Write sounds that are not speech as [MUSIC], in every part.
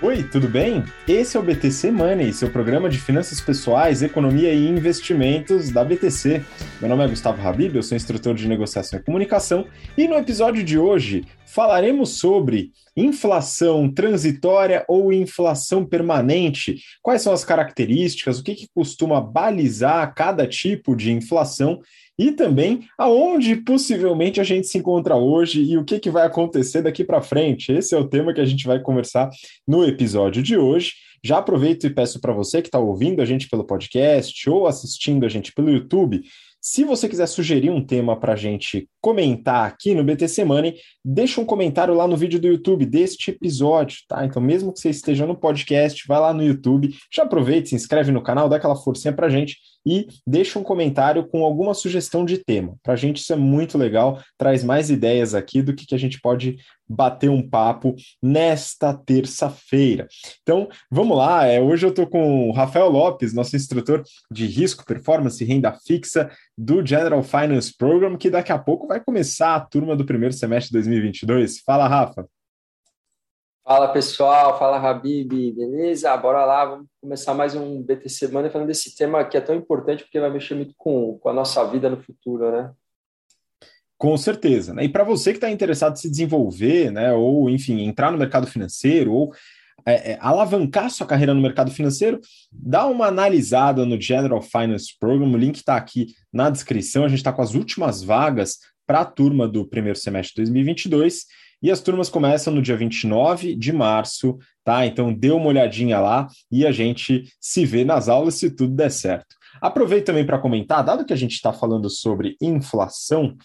Oi, tudo bem? Esse é o BTC Money, seu programa de finanças pessoais, economia e investimentos da BTC. Meu nome é Gustavo Habib, eu sou instrutor de negociação e comunicação, e no episódio de hoje falaremos sobre inflação transitória ou inflação permanente. Quais são as características, o que, que costuma balizar cada tipo de inflação e também aonde possivelmente a gente se encontra hoje e o que, que vai acontecer daqui para frente. Esse é o tema que a gente vai conversar no episódio de hoje. Já aproveito e peço para você que está ouvindo a gente pelo podcast ou assistindo a gente pelo YouTube se você quiser sugerir um tema para a gente comentar aqui no BTC Money, deixa um comentário lá no vídeo do YouTube deste episódio, tá? Então, mesmo que você esteja no podcast, vai lá no YouTube, já aproveita, se inscreve no canal, dá aquela forcinha para a gente e deixa um comentário com alguma sugestão de tema. Para a gente isso é muito legal, traz mais ideias aqui do que, que a gente pode bater um papo nesta terça-feira. Então, vamos lá. É, hoje eu estou com o Rafael Lopes, nosso instrutor de risco, performance e renda fixa do General Finance Program, que daqui a pouco vai começar a turma do primeiro semestre de 2022. Fala, Rafa. Fala pessoal, fala Habib, beleza? Bora lá, vamos começar mais um BT Semana falando desse tema que é tão importante porque vai mexer muito com, com a nossa vida no futuro, né? Com certeza. Né? E para você que está interessado em se desenvolver, né, ou enfim, entrar no mercado financeiro, ou é, é, alavancar sua carreira no mercado financeiro, dá uma analisada no General Finance Program, o link está aqui na descrição. A gente está com as últimas vagas para a turma do primeiro semestre de 2022 e as turmas começam no dia 29 de março, tá? Então dê uma olhadinha lá e a gente se vê nas aulas se tudo der certo. Aproveito também para comentar, dado que a gente está falando sobre inflação,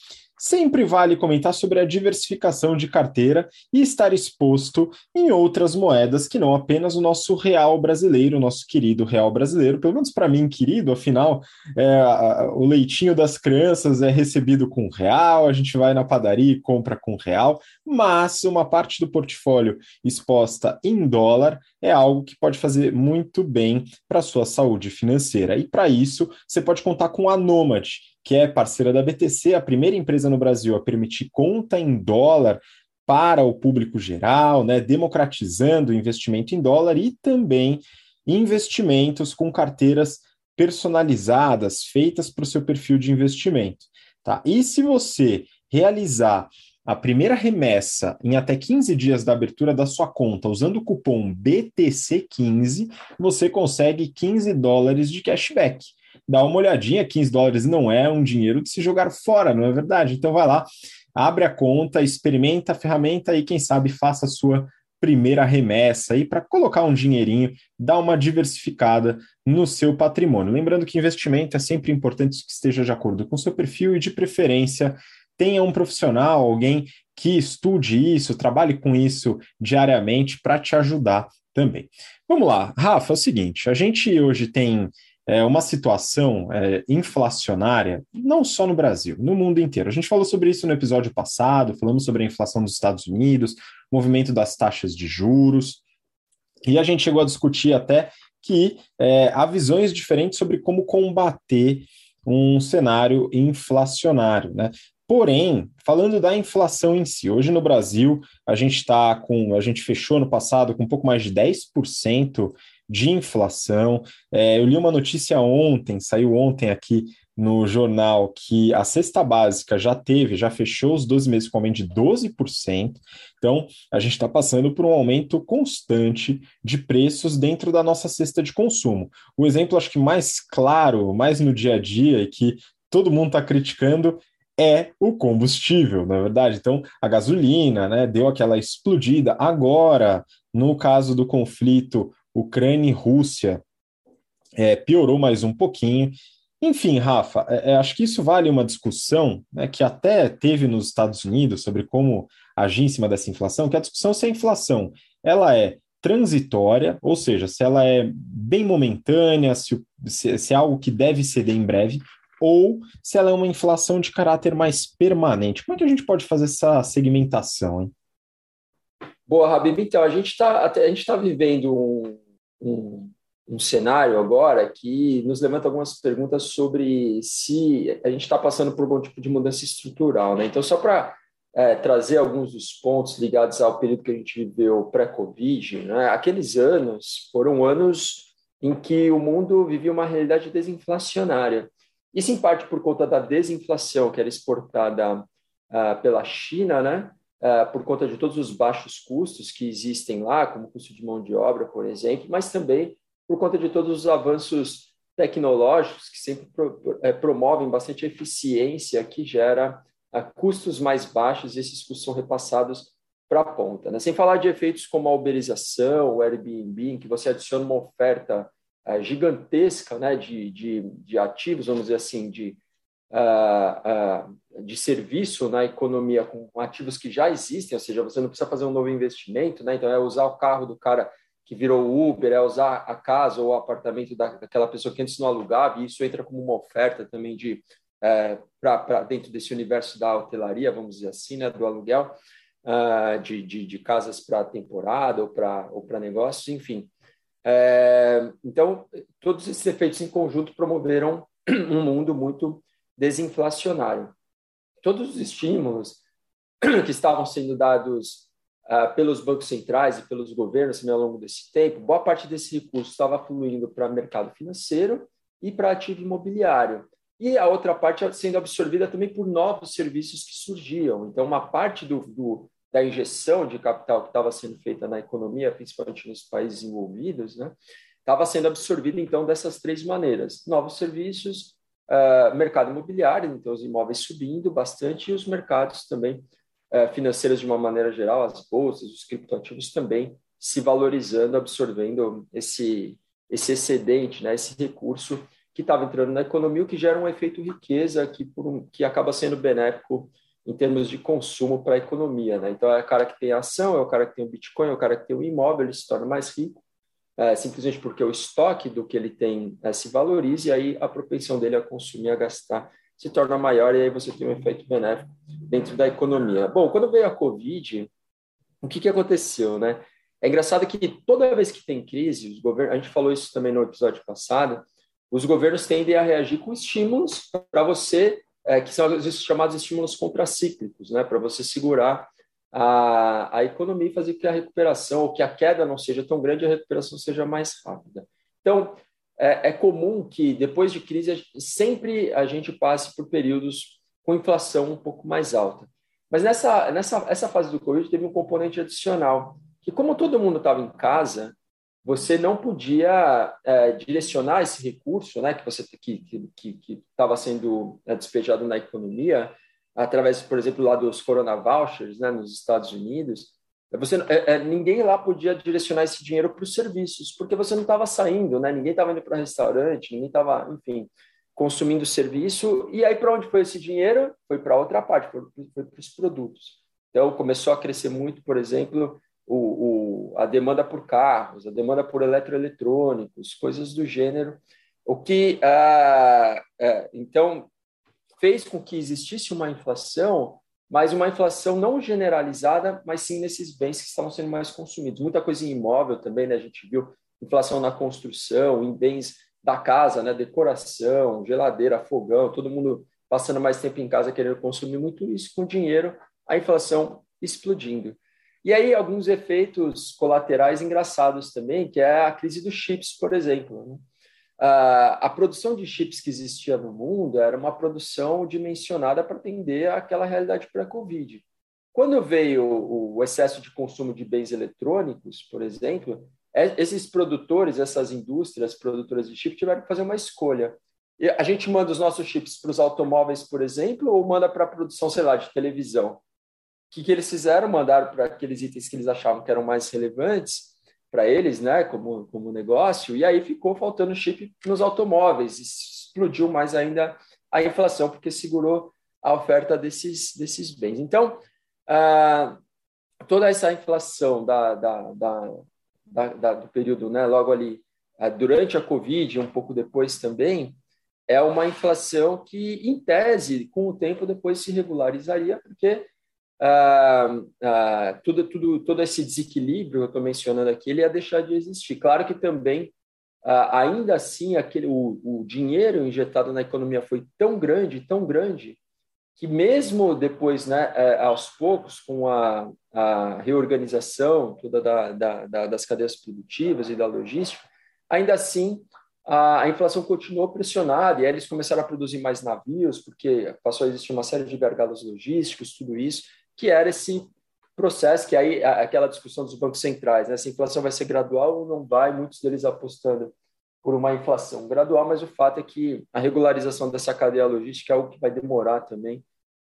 sempre vale comentar sobre a diversificação de carteira e estar exposto em outras moedas que não apenas o nosso real brasileiro, nosso querido real brasileiro. Pelo menos para mim, querido, afinal, é, o leitinho das crianças é recebido com real, a gente vai na padaria e compra com real, mas uma parte do portfólio exposta em dólar é algo que pode fazer muito bem para a sua saúde financeira. E para isso, você pode contar com a Nomad que é parceira da BTC, a primeira empresa no Brasil a permitir conta em dólar para o público geral, né, democratizando o investimento em dólar e também investimentos com carteiras personalizadas, feitas para o seu perfil de investimento. Tá? E se você realizar a primeira remessa em até 15 dias da abertura da sua conta usando o cupom BTC15, você consegue 15 dólares de cashback dá uma olhadinha, 15 dólares não é um dinheiro de se jogar fora, não é verdade? Então vai lá, abre a conta, experimenta a ferramenta e quem sabe faça a sua primeira remessa aí para colocar um dinheirinho, dar uma diversificada no seu patrimônio. Lembrando que investimento é sempre importante que esteja de acordo com o seu perfil e de preferência tenha um profissional, alguém que estude isso, trabalhe com isso diariamente para te ajudar também. Vamos lá, Rafa, é o seguinte, a gente hoje tem é, uma situação é, inflacionária, não só no Brasil, no mundo inteiro. A gente falou sobre isso no episódio passado, falamos sobre a inflação dos Estados Unidos, movimento das taxas de juros, e a gente chegou a discutir até que é, há visões diferentes sobre como combater um cenário inflacionário, né? Porém, falando da inflação em si, hoje no Brasil a gente está com, a gente fechou no passado com um pouco mais de 10% de inflação. É, eu li uma notícia ontem, saiu ontem aqui no jornal, que a cesta básica já teve, já fechou os 12 meses com aumento de 12%. Então, a gente está passando por um aumento constante de preços dentro da nossa cesta de consumo. O exemplo, acho que mais claro, mais no dia a dia, e que todo mundo está criticando, é o combustível, na é verdade. Então, a gasolina, né, deu aquela explodida. Agora, no caso do conflito Ucrânia e Rússia é, piorou mais um pouquinho. Enfim, Rafa, é, é, acho que isso vale uma discussão né, que até teve nos Estados Unidos sobre como agir em cima dessa inflação, que a discussão se a inflação ela é transitória, ou seja, se ela é bem momentânea, se, se, se é algo que deve ceder em breve, ou se ela é uma inflação de caráter mais permanente. Como é que a gente pode fazer essa segmentação? Hein? Boa, Habib. Então, a gente está tá vivendo um, um, um cenário agora que nos levanta algumas perguntas sobre se a gente está passando por algum tipo de mudança estrutural. Né? Então, só para é, trazer alguns dos pontos ligados ao período que a gente viveu pré-Covid. Né? Aqueles anos foram anos em que o mundo vivia uma realidade desinflacionária. Isso, em parte, por conta da desinflação que era exportada uh, pela China, né? Uh, por conta de todos os baixos custos que existem lá, como custo de mão de obra, por exemplo, mas também por conta de todos os avanços tecnológicos que sempre é, promovem bastante eficiência, que gera uh, custos mais baixos, e esses custos são repassados para a ponta. Né? Sem falar de efeitos como a uberização, o Airbnb, em que você adiciona uma oferta uh, gigantesca né, de, de, de, ativos, vamos dizer assim, de, de serviço na economia com ativos que já existem, ou seja, você não precisa fazer um novo investimento, né? então é usar o carro do cara que virou Uber, é usar a casa ou o apartamento daquela pessoa que antes não alugava, e isso entra como uma oferta também de é, para dentro desse universo da hotelaria, vamos dizer assim, né, do aluguel uh, de, de, de, casas para temporada ou para ou negócios, enfim. É, então, todos esses efeitos em conjunto promoveram um mundo muito desinflacionário. Todos os estímulos [CLEARS THROAT] que estavam sendo dados uh, pelos bancos centrais e pelos governos ao longo desse tempo, boa parte desse recurso estava fluindo para o mercado financeiro e para ativo imobiliário. E a outra parte sendo absorvida também por novos serviços que surgiam. Então, uma parte do, do da injeção de capital que estava sendo feita na economia, principalmente nos países envolvidos, né, estava sendo absorvida, então, dessas três maneiras. Novos serviços, uh, mercado imobiliário, então, os imóveis subindo bastante, e os mercados também uh, financeiros, de uma maneira geral, as bolsas, os criptoativos também se valorizando, absorvendo esse, esse excedente, né, esse recurso que estava entrando na economia, o que gera um efeito riqueza que, por um, que acaba sendo benéfico em termos de consumo para a economia. Né? Então, é o cara que tem ação, é o cara que tem o Bitcoin, é o cara que tem o imóvel, ele se torna mais rico, simplesmente porque o estoque do que ele tem é, se valoriza e aí a propensão dele a consumir, a gastar, se torna maior e aí você tem um efeito benéfico dentro da economia. Bom, quando veio a Covid, o que, que aconteceu? Né? É engraçado que toda vez que tem crise, os governos, a gente falou isso também no episódio passado, os governos tendem a reagir com estímulos para você é, que são os chamados estímulos contracíclicos, né, para você segurar a, a economia e fazer que a recuperação, ou que a queda não seja tão grande, a recuperação seja mais rápida. Então, é, é comum que depois de crise sempre a gente passe por períodos com inflação um pouco mais alta. Mas nessa, nessa essa fase do Covid teve um componente adicional, que como todo mundo estava em casa, você não podia é, direcionar esse recurso, né, que você que que estava sendo é, despejado na economia através, por exemplo, lá dos corona vouchers, né, nos Estados Unidos. Você é, é ninguém lá podia direcionar esse dinheiro para os serviços, porque você não estava saindo, né? Ninguém estava indo para restaurante, ninguém estava, enfim, consumindo serviço. E aí para onde foi esse dinheiro? Foi para outra parte, foi, para os produtos. Então começou a crescer muito, por exemplo, o, o, a demanda por carros, a demanda por eletroeletrônicos, coisas do gênero, o que ah, é, então fez com que existisse uma inflação, mas uma inflação não generalizada, mas sim nesses bens que estavam sendo mais consumidos. Muita coisa em imóvel também, né? A gente viu inflação na construção, em bens da casa, né? Decoração, geladeira, fogão, todo mundo passando mais tempo em casa querendo consumir muito isso, com dinheiro, a inflação explodindo. E aí, alguns efeitos colaterais engraçados também, que é a crise dos chips, por exemplo. Né? A produção de chips que existia no mundo era uma produção dimensionada para atender àquela realidade pré-Covid. Quando veio o excesso de consumo de bens eletrônicos, por exemplo, é, esses produtores, essas indústrias produtoras de chips tiveram que fazer uma escolha. A gente manda os nossos chips para os automóveis, por exemplo, ou manda para a produção, sei lá, de televisão? que, que eles fizeram? Mandaram para aqueles itens que eles achavam que eram mais relevantes para eles, né, como, como negócio, e aí ficou faltando chip nos automóveis, explodiu mais ainda a inflação, porque segurou a oferta desses, desses bens. Então, ah, toda essa inflação da, da, da, da, do período, né, logo ali, ah, durante a Covid, um pouco depois também, é uma inflação que, em tese, com o tempo depois se regularizaria, porque ah, ah, tudo, tudo, todo esse desequilíbrio que eu estou mencionando aqui, ele ia deixar de existir. Claro que também, ah, ainda assim, aquele, o, o dinheiro injetado na economia foi tão grande, tão grande, que mesmo depois, né, é, aos poucos, com a, a reorganização toda da, da, da, das cadeias produtivas e da logística, ainda assim a, inflação continuou pressionada e eles começaram a produzir mais navios, porque passou a existir uma série de gargalos logísticos, tudo isso, que era esse processo que aí aquela discussão dos bancos centrais, né? Se a inflação vai ser gradual ou não vai, muitos deles apostando por uma inflação gradual, mas o fato é que a regularização dessa cadeia logística é algo que vai demorar também.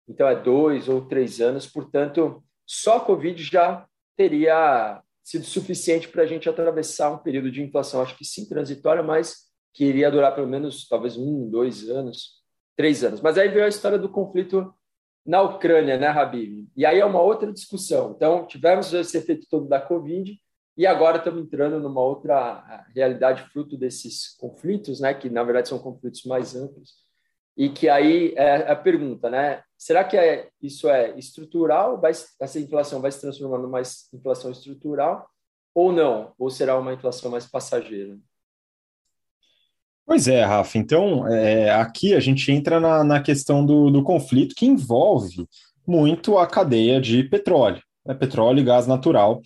Então, é dois ou três anos, portanto, só a Covid já teria sido suficiente para a gente atravessar um período de inflação, acho que sim, transitória, mas que iria durar pelo menos talvez um, dois anos, três anos. Mas aí veio a história do conflito na Ucrânia, né, Habib? E aí é uma outra discussão. Então, tivemos esse efeito todo da Covid, e agora estamos entrando numa outra realidade fruto desses conflitos, né, que na verdade são conflitos mais amplos, e que aí é a pergunta, né, será que é, isso é estrutural, vai, essa inflação vai se transformar numa inflação estrutural ou não? Ou será uma inflação mais passageira? Pois é, Rafa. Então, é, aqui a gente entra na, na questão do, do conflito que envolve muito a cadeia de petróleo, né, petróleo e gás natural.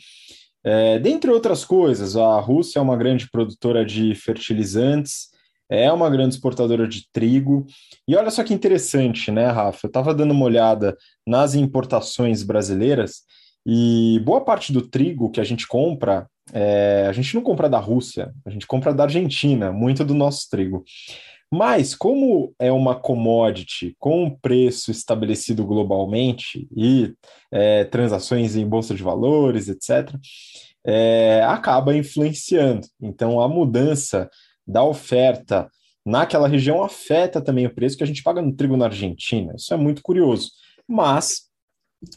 É, dentre outras coisas, a Rússia é uma grande produtora de fertilizantes, é uma grande exportadora de trigo. E olha só que interessante, né, Rafa? Eu estava dando uma olhada nas importações brasileiras e boa parte do trigo que a gente compra, é, a gente não compra da Rússia, a gente compra da Argentina, muito do nosso trigo. Mas, como é uma commodity com um preço estabelecido globalmente e é, transações em bolsa de valores, etc., é, acaba influenciando. Então, a mudança da oferta naquela região afeta também o preço que a gente paga no trigo na Argentina. Isso é muito curioso. Mas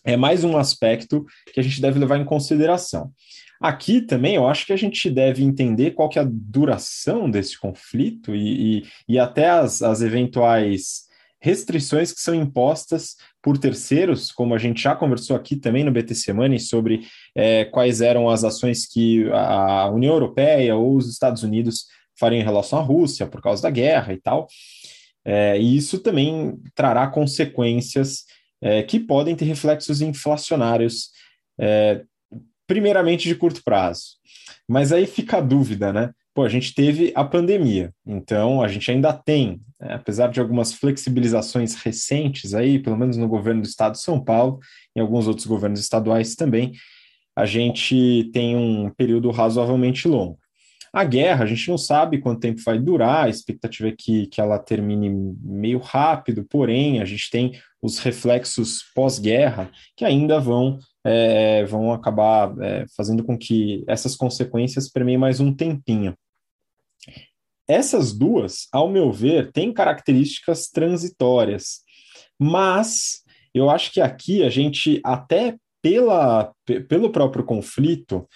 é mais um aspecto que a gente deve levar em consideração. Aqui também eu acho que a gente deve entender qual que é a duração desse conflito e, e, e até as, as eventuais restrições que são impostas por terceiros, como a gente já conversou aqui também no BTC Money sobre é, quais eram as ações que a União Europeia ou os Estados Unidos fariam em relação à Rússia por causa da guerra e tal. É, e isso também trará consequências é, que podem ter reflexos inflacionários é, primeiramente de curto prazo. Mas aí fica a dúvida, né? Pô, a gente teve a pandemia, então a gente ainda tem, né, apesar de algumas flexibilizações recentes aí, pelo menos no governo do estado de São Paulo, e alguns outros governos estaduais também, a gente tem um período razoavelmente longo. A guerra, a gente não sabe quanto tempo vai durar, a expectativa é que, que ela termine meio rápido, porém, a gente tem os reflexos pós-guerra que ainda vão é, vão acabar é, fazendo com que essas consequências permeiem mais um tempinho. Essas duas, ao meu ver, têm características transitórias, mas eu acho que aqui a gente, até pela, pelo próprio conflito,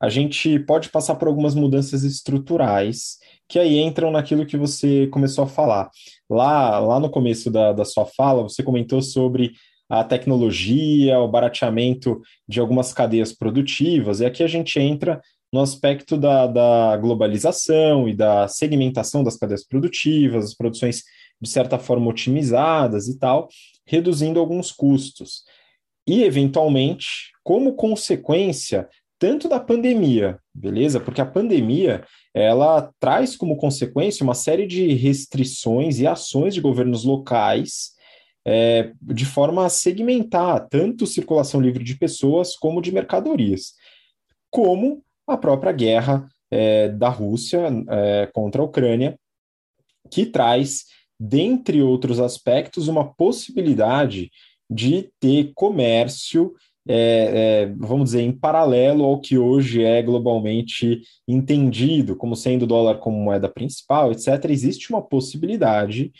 a gente pode passar por algumas mudanças estruturais que aí entram naquilo que você começou a falar. Lá, lá no começo da, da sua fala, você comentou sobre a tecnologia, o barateamento de algumas cadeias produtivas, e aqui a gente entra no aspecto da, da globalização e da segmentação das cadeias produtivas, as produções de certa forma otimizadas e tal, reduzindo alguns custos. E, eventualmente, como consequência tanto da pandemia, beleza? Porque a pandemia ela traz como consequência uma série de restrições e ações de governos locais é, de forma a segmentar tanto circulação livre de pessoas como de mercadorias, como a própria guerra é, da Rússia é, contra a Ucrânia, que traz, dentre outros aspectos, uma possibilidade de ter comércio, é, é, vamos dizer, em paralelo ao que hoje é globalmente entendido como sendo o dólar como moeda principal, etc. Existe uma possibilidade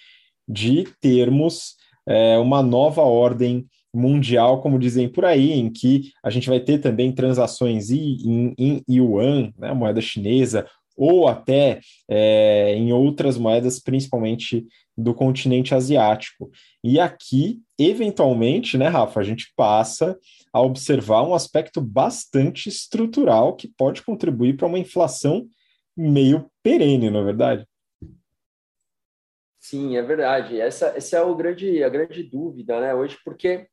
de termos é, uma nova ordem mundial, como dizem por aí, em que a gente vai ter também transações em, em yuan, né, moeda chinesa, ou até é, em outras moedas, principalmente do continente asiático. E aqui, eventualmente, né, Rafa, a gente passa a observar um aspecto bastante estrutural que pode contribuir para uma inflação meio perene, não é verdade? Sim, é verdade. Essa, essa é o grande, a grande dúvida né, hoje, porque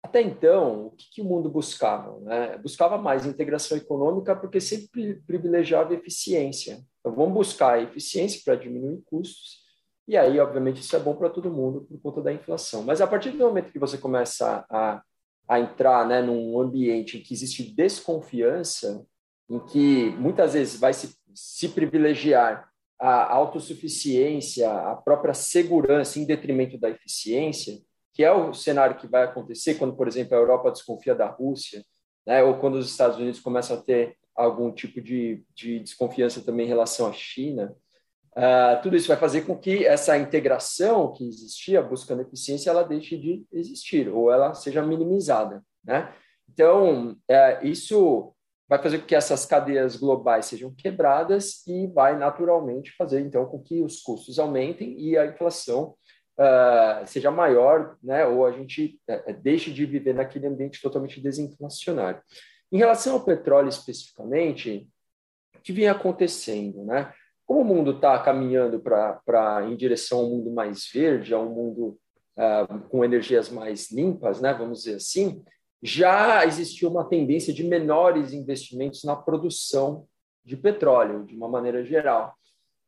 até então, o que, que o mundo buscava? Né? Buscava mais integração econômica porque sempre privilegiava eficiência. Então, vamos buscar eficiência para diminuir custos, e aí, obviamente, isso é bom para todo mundo por conta da inflação. Mas a partir do momento que você começa a, a entrar né, num ambiente em que existe desconfiança, em que muitas vezes vai se, se privilegiar a autossuficiência, a própria segurança em detrimento da eficiência, que é o cenário que vai acontecer quando, por exemplo, a Europa desconfia da Rússia, né, ou quando os Estados Unidos começam a ter algum tipo de, de desconfiança também em relação à China. Uh, tudo isso vai fazer com que essa integração que existia buscando eficiência ela deixe de existir ou ela seja minimizada, né? Então uh, isso vai fazer com que essas cadeias globais sejam quebradas e vai naturalmente fazer então com que os custos aumentem e a inflação uh, seja maior, né, ou a gente uh, deixe de viver naquele ambiente totalmente desinflacionário. Em relação ao petróleo especificamente, o que vem acontecendo, né? Como o mundo está caminhando para em direção a um mundo mais verde, a um mundo uh, com energias mais limpas, né, vamos dizer assim, já existiu uma tendência de menores investimentos na produção de petróleo, de uma maneira geral.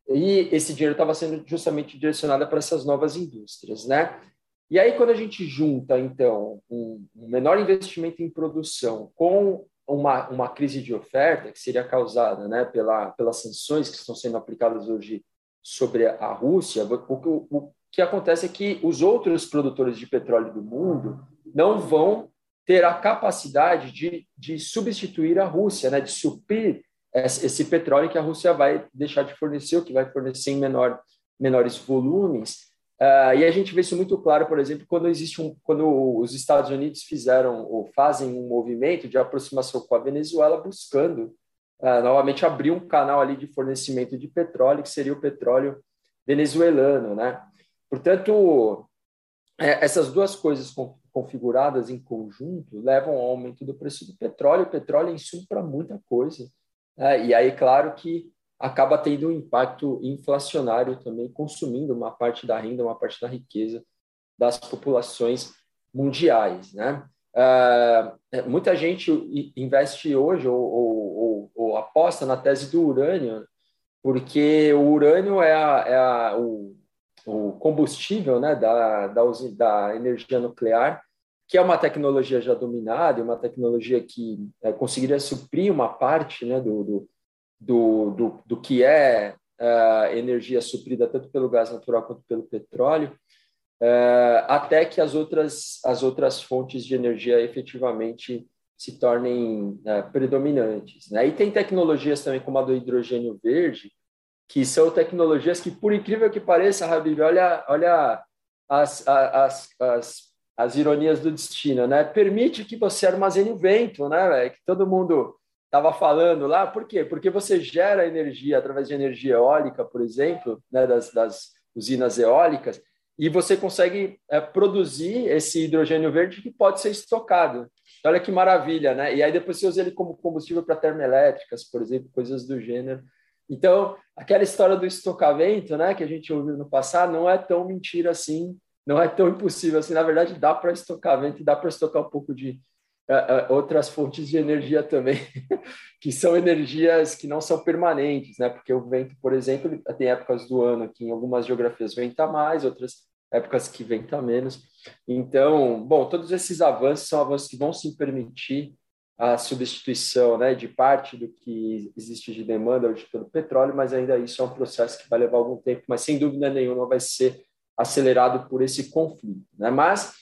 E esse dinheiro estava sendo justamente direcionado para essas novas indústrias, né? E aí, quando a gente junta, então, um, menor investimento em produção com uma, uma crise de oferta, que seria causada né, pela, pelas sanções que estão sendo aplicadas hoje sobre a Rússia, o, o que acontece é que os outros produtores de petróleo do mundo não vão ter a capacidade de, de substituir a Rússia, né, de suprir esse petróleo que a Rússia vai deixar de fornecer, ou que vai fornecer em menor, menores volumes. Uh, e a gente vê isso muito claro, por exemplo, quando existe um, quando os Estados Unidos fizeram ou fazem um movimento de aproximação com a Venezuela, buscando uh, novamente abrir um canal ali de fornecimento de petróleo, que seria o petróleo venezuelano, né? Portanto, é, essas duas coisas configuradas em conjunto levam ao aumento do preço do petróleo. O petróleo é insumo para muita coisa. É, e aí, claro que acaba tendo um impacto inflacionário também, consumindo uma parte da renda, uma parte da riqueza das populações mundiais. Né? É, muita gente investe hoje ou, ou, ou, ou, aposta na tese do urânio, porque o urânio é, a, é a, o, o, combustível né, da, da, da energia nuclear que é uma tecnologia já dominada, uma tecnologia que é, conseguiria suprir uma parte né, do, do, do, do, que é uh, energia suprida tanto pelo gás natural quanto pelo petróleo, uh, até que as outras, as outras fontes de energia efetivamente se tornem uh, predominantes. Né? E tem tecnologias também como a do hidrogênio verde, que são tecnologias que, por incrível que pareça, Habib, olha, olha as, as, as as ironias do destino, né? Permite que você armazene o vento, né? Que todo mundo estava falando lá. Por quê? Porque você gera energia através de energia eólica, por exemplo, né? das, das usinas eólicas, e você consegue é, produzir esse hidrogênio verde que pode ser estocado. Olha que maravilha, né? E aí depois você usa ele como combustível para termoelétricas, por exemplo, coisas do gênero. Então, aquela história do estocamento, né, que a gente ouviu no passado, não é tão mentira assim não é tão impossível assim. Na verdade, dá para estocar vento dá para estocar um pouco de uh, uh, outras fontes de energia também, [LAUGHS] que são energias que não são permanentes, né? Porque o vento, por exemplo, tem épocas do ano que em algumas geografias venta mais, outras épocas que venta menos. Então, bom, todos esses avanços são avanços que vão se permitir a substituição né, de parte do que existe de demanda hoje pelo petróleo, mas ainda isso é um processo que vai levar algum tempo, mas sem dúvida nenhuma vai ser acelerado por esse conflito. Né? Mas,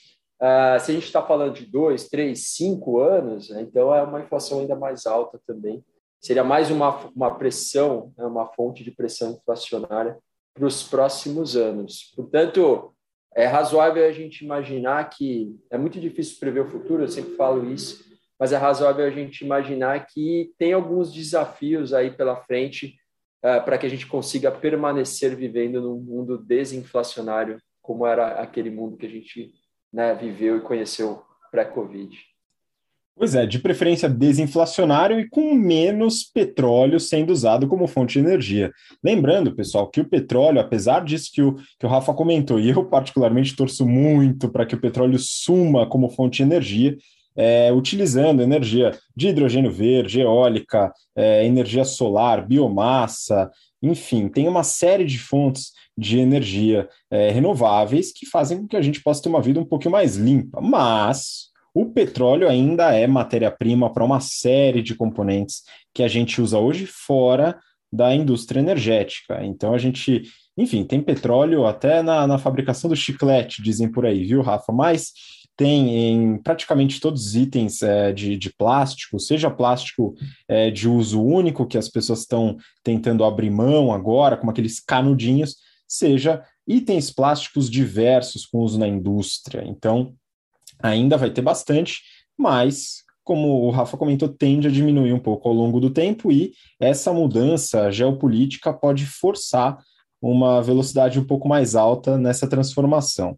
uh, se a gente está falando de dois, três, cinco anos, né? então é uma inflação ainda mais alta também. Seria mais uma, uma pressão, né? uma fonte de pressão inflacionária para os próximos anos. Portanto, é razoável a gente imaginar que é muito difícil prever o futuro, eu sempre falo isso, mas é razoável a gente imaginar que tem alguns desafios aí pela frente uh, para que a gente consiga permanecer vivendo num mundo desinflacionário, como era aquele mundo que a gente né, viveu e conheceu pré-Covid. Pois é, de preferência desinflacionário e com menos petróleo sendo usado como fonte de energia. Lembrando, pessoal, que o petróleo, apesar disso que o, que o Rafa comentou, e eu particularmente torço muito para que o petróleo suma como fonte de energia, é, utilizando energia de hidrogênio verde, eólica, é, energia solar, biomassa, enfim, tem uma série de fontes de energia é, renováveis que fazem com que a gente possa ter uma vida um pouquinho mais limpa. Mas o petróleo ainda é matéria-prima para uma série de componentes que a gente usa hoje fora da indústria energética. Então a gente, enfim, tem petróleo até na, na fabricação do chiclete, dizem por aí, viu, Rafa? Mas tem em praticamente todos os itens é, de, de, plástico, seja plástico é, de uso único, que as pessoas estão tentando abrir mão agora, como aqueles canudinhos, seja itens plásticos diversos com uso na indústria. Então, ainda vai ter bastante, mas como o Rafa comentou, tende a diminuir um pouco ao longo do tempo e essa mudança geopolítica pode forçar uma velocidade um pouco mais alta nessa transformação.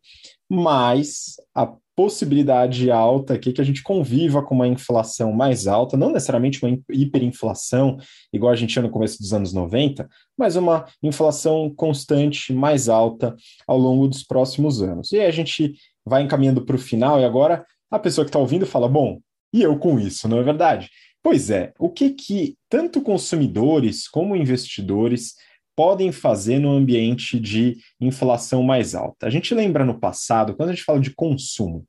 Mas a possibilidade alta aqui que a gente conviva com uma inflação mais alta, não necessariamente uma hiperinflação, igual a gente tinha no começo dos anos 90, mas uma inflação constante mais alta ao longo dos próximos anos. E aí a gente vai encaminhando para o final, e agora a pessoa que está ouvindo fala: bom, e eu com isso, não é verdade? Pois é, o que que tanto consumidores como investidores podem fazer no ambiente de inflação mais alta? A gente lembra no passado, quando a gente fala de consumo,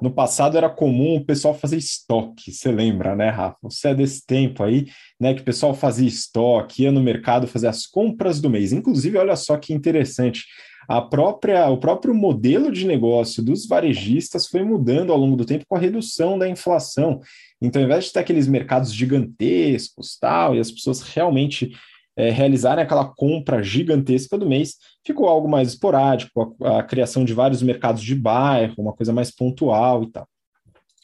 no passado era comum o pessoal fazer estoque, você lembra, né, Rafa? Você é desse tempo aí, né, que o pessoal fazia estoque, ia no mercado fazer as compras do mês. Inclusive, olha só que interessante, a própria, o próprio modelo de negócio dos varejistas foi mudando ao longo do tempo com a redução da inflação. Então, ao invés de ter aqueles mercados gigantescos tal, e as pessoas realmente é, realizarem aquela compra gigantesca do mês, ficou algo mais esporádico, a, a criação de vários mercados de bairro, uma coisa mais pontual e tal.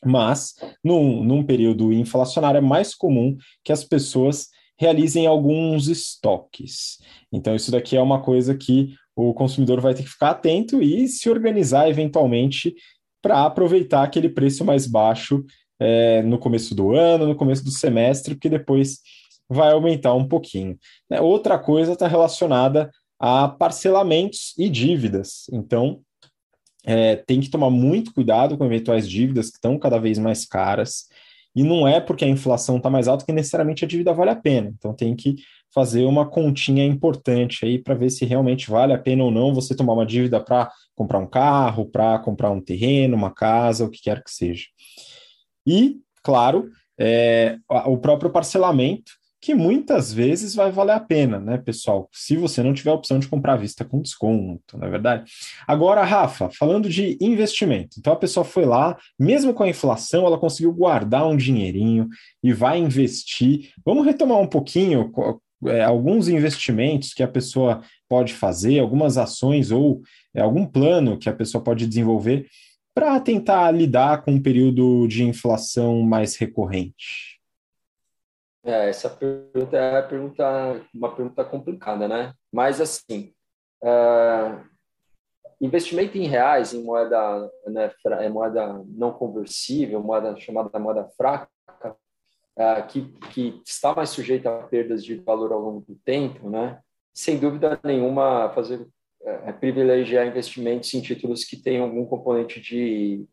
Mas, num, num período inflacionário, é mais comum que as pessoas realizem alguns estoques. Então, isso daqui é uma coisa que o consumidor vai ter que ficar atento e se organizar eventualmente para aproveitar aquele preço mais baixo é, no começo do ano, no começo do semestre, porque depois vai aumentar um pouquinho. Né? Outra coisa está relacionada a parcelamentos e dívidas. Então, é, tem que tomar muito cuidado com eventuais dívidas que estão cada vez mais caras. E não é porque a inflação está mais alta que necessariamente a dívida vale a pena. Então tem que fazer uma continha importante aí para ver se realmente vale a pena ou não você tomar uma dívida para comprar um carro, para comprar um terreno, uma casa, o que quer que seja. E, claro, é, o próprio parcelamento, que muitas vezes vai valer a pena, né, pessoal? Se você não tiver a opção de comprar à vista com desconto, não é verdade? Agora, Rafa, falando de investimento. Então, a pessoa foi lá, mesmo com a inflação, ela conseguiu guardar um dinheirinho e vai investir. Vamos retomar um pouquinho é, alguns investimentos que a pessoa pode fazer, algumas ações ou é, algum plano que a pessoa pode desenvolver para tentar lidar com um período de inflação mais recorrente. É, essa pergunta é uma pergunta, uma pergunta complicada, né? Mas, assim, uh, investimento em reais, em moeda, né, é moeda não conversível, moeda chamada moeda fraca, uh, que, que está mais sujeita a perdas de valor ao longo do tempo, né? Sem dúvida nenhuma, fazer uh, privilegiar investimentos em títulos que têm algum componente de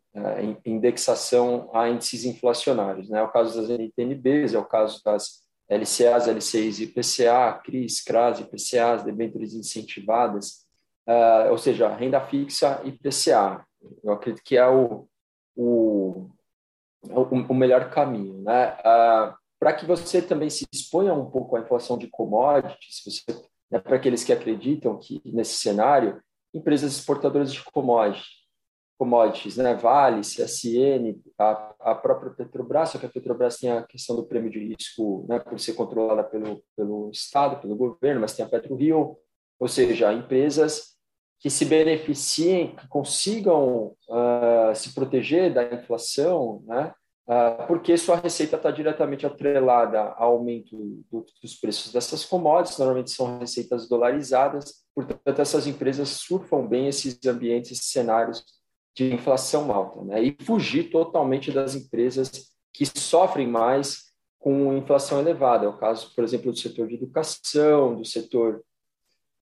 indexação a índices inflacionários. Né? É o caso das NTNBs, é o caso das LCAs, LCIs IPCA, CRIs, CRAS, IPCAs, debêntures incentivadas, uh, ou seja, renda fixa IPCA. Eu acredito que é o, o, o melhor caminho. Né? Uh, Para que você também se exponha um pouco à inflação de commodities, né, para aqueles que acreditam que nesse cenário, empresas exportadoras de commodities, commodities, né? Vale, CSN, a, a própria Petrobras, só que a Petrobras tem a questão do prêmio de risco, né, por ser controlada pelo, pelo Estado, pelo governo, mas tem a PetroRio, ou seja, empresas que se beneficiem, que consigam uh, se proteger da inflação, né? Uh, porque sua receita está diretamente atrelada ao aumento do, dos preços dessas commodities, normalmente são receitas dolarizadas, portanto, essas empresas surfam bem esses ambientes, esses cenários de inflação alta, né? e fugir totalmente das empresas que sofrem mais com inflação elevada. É o caso, por exemplo, do setor de educação, do setor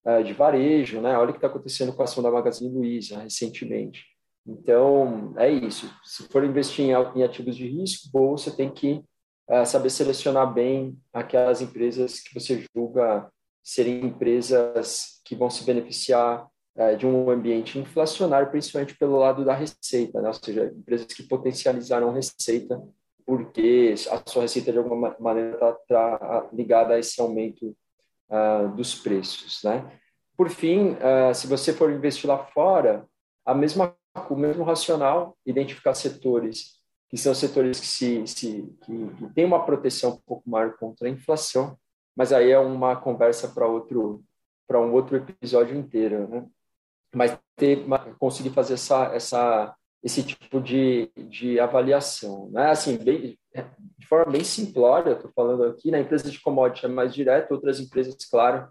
uh, de varejo, né? Olha o que está acontecendo com a ação da Magazine Luiza recentemente. Então, é isso. Se for investir em, ativos de risco, bolsa tem que uh, saber selecionar bem aquelas empresas que você julga serem empresas que vão se beneficiar de um ambiente inflacionário, principalmente pelo lado da receita, né? ou seja, empresas que potencializaram receita porque a sua receita de alguma maneira está tá ligada a esse aumento uh, dos preços, né? Por fim, uh, se você for investir lá fora, a mesma o mesmo racional, identificar setores que são setores que se, se que, que têm uma proteção um pouco maior contra a inflação, mas aí é uma conversa para outro para um outro episódio inteiro, né? Mas ter, conseguir fazer essa essa esse tipo de, de avaliação. Né? Assim, bem, de forma bem simplória, estou falando aqui, na empresa de commodity é mais direto, outras empresas, claro,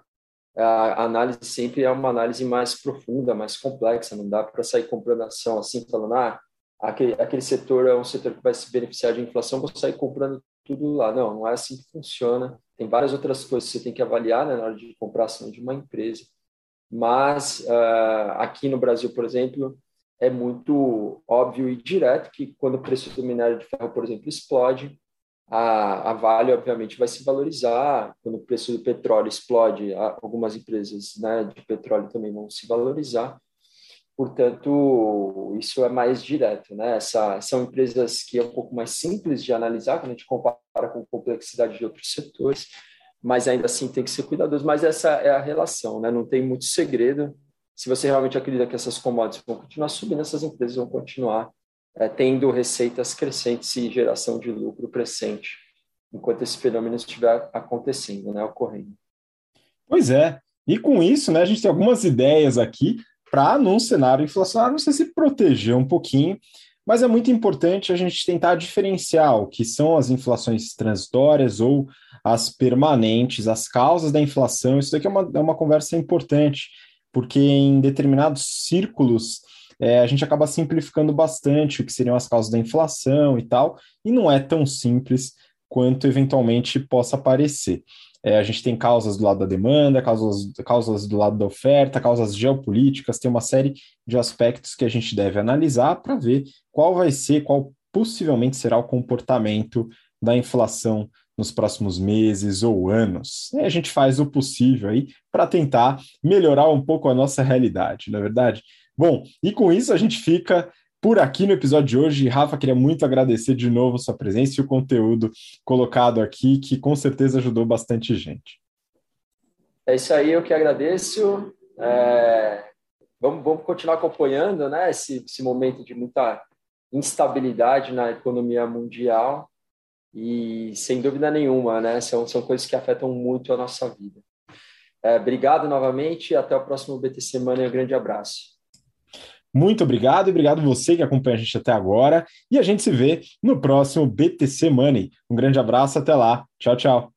a análise sempre é uma análise mais profunda, mais complexa, não dá para sair comprando ação assim, falando, ah, aquele, aquele setor é um setor que vai se beneficiar de inflação, vou sair comprando tudo lá. Não, não é assim que funciona. Tem várias outras coisas que você tem que avaliar né, na hora de comprar ação de uma empresa. Mas uh, aqui no Brasil, por exemplo, é muito óbvio e direto que quando o preço do minério de ferro, por exemplo, explode, a, a Vale, obviamente, vai se valorizar. Quando o preço do petróleo explode, algumas empresas né, de petróleo também vão se valorizar. Portanto, isso é mais direto. Né? Essa, são empresas que é um pouco mais simples de analisar quando a gente compara com a complexidade de outros setores, mas ainda assim tem que ser cuidadoso. Mas essa é a relação, né? não tem muito segredo se você realmente acredita que essas commodities vão continuar subindo, essas empresas vão continuar é, tendo receitas crescentes e geração de lucro crescente, enquanto esse fenômeno estiver acontecendo, né, ocorrendo. Pois é. E com isso, né, a gente tem algumas ideias aqui para, num cenário inflacionário, você se proteger um pouquinho, mas é muito importante a gente tentar diferenciar o que são as inflações transitórias ou as permanentes, as causas da inflação. Isso daqui é uma, é uma conversa importante porque em determinados círculos é, a gente acaba simplificando bastante o que seriam as causas da inflação e tal, e não é tão simples quanto eventualmente possa parecer. É, a gente tem causas do lado da demanda, causas, causas do lado da oferta, causas geopolíticas, tem uma série de aspectos que a gente deve analisar para ver qual vai ser, qual possivelmente será o comportamento da inflação nos próximos meses ou anos. E a gente faz o possível aí para tentar melhorar um pouco a nossa realidade, não é verdade? Bom, e com isso a gente fica por aqui no episódio de hoje. Rafa, queria muito agradecer de novo sua presença e o conteúdo colocado aqui, que com certeza ajudou bastante gente. É isso aí, eu que agradeço. É... Vamos, vamos continuar acompanhando né, esse, esse momento de muita instabilidade na economia mundial e sem dúvida nenhuma, né? São, são coisas que afetam muito a nossa vida. É, obrigado novamente, até o próximo BT Semana e um grande abraço. Muito obrigado e obrigado você que acompanha a gente até agora. E a gente se vê no próximo BTC Money. Um grande abraço, até lá. Tchau, tchau.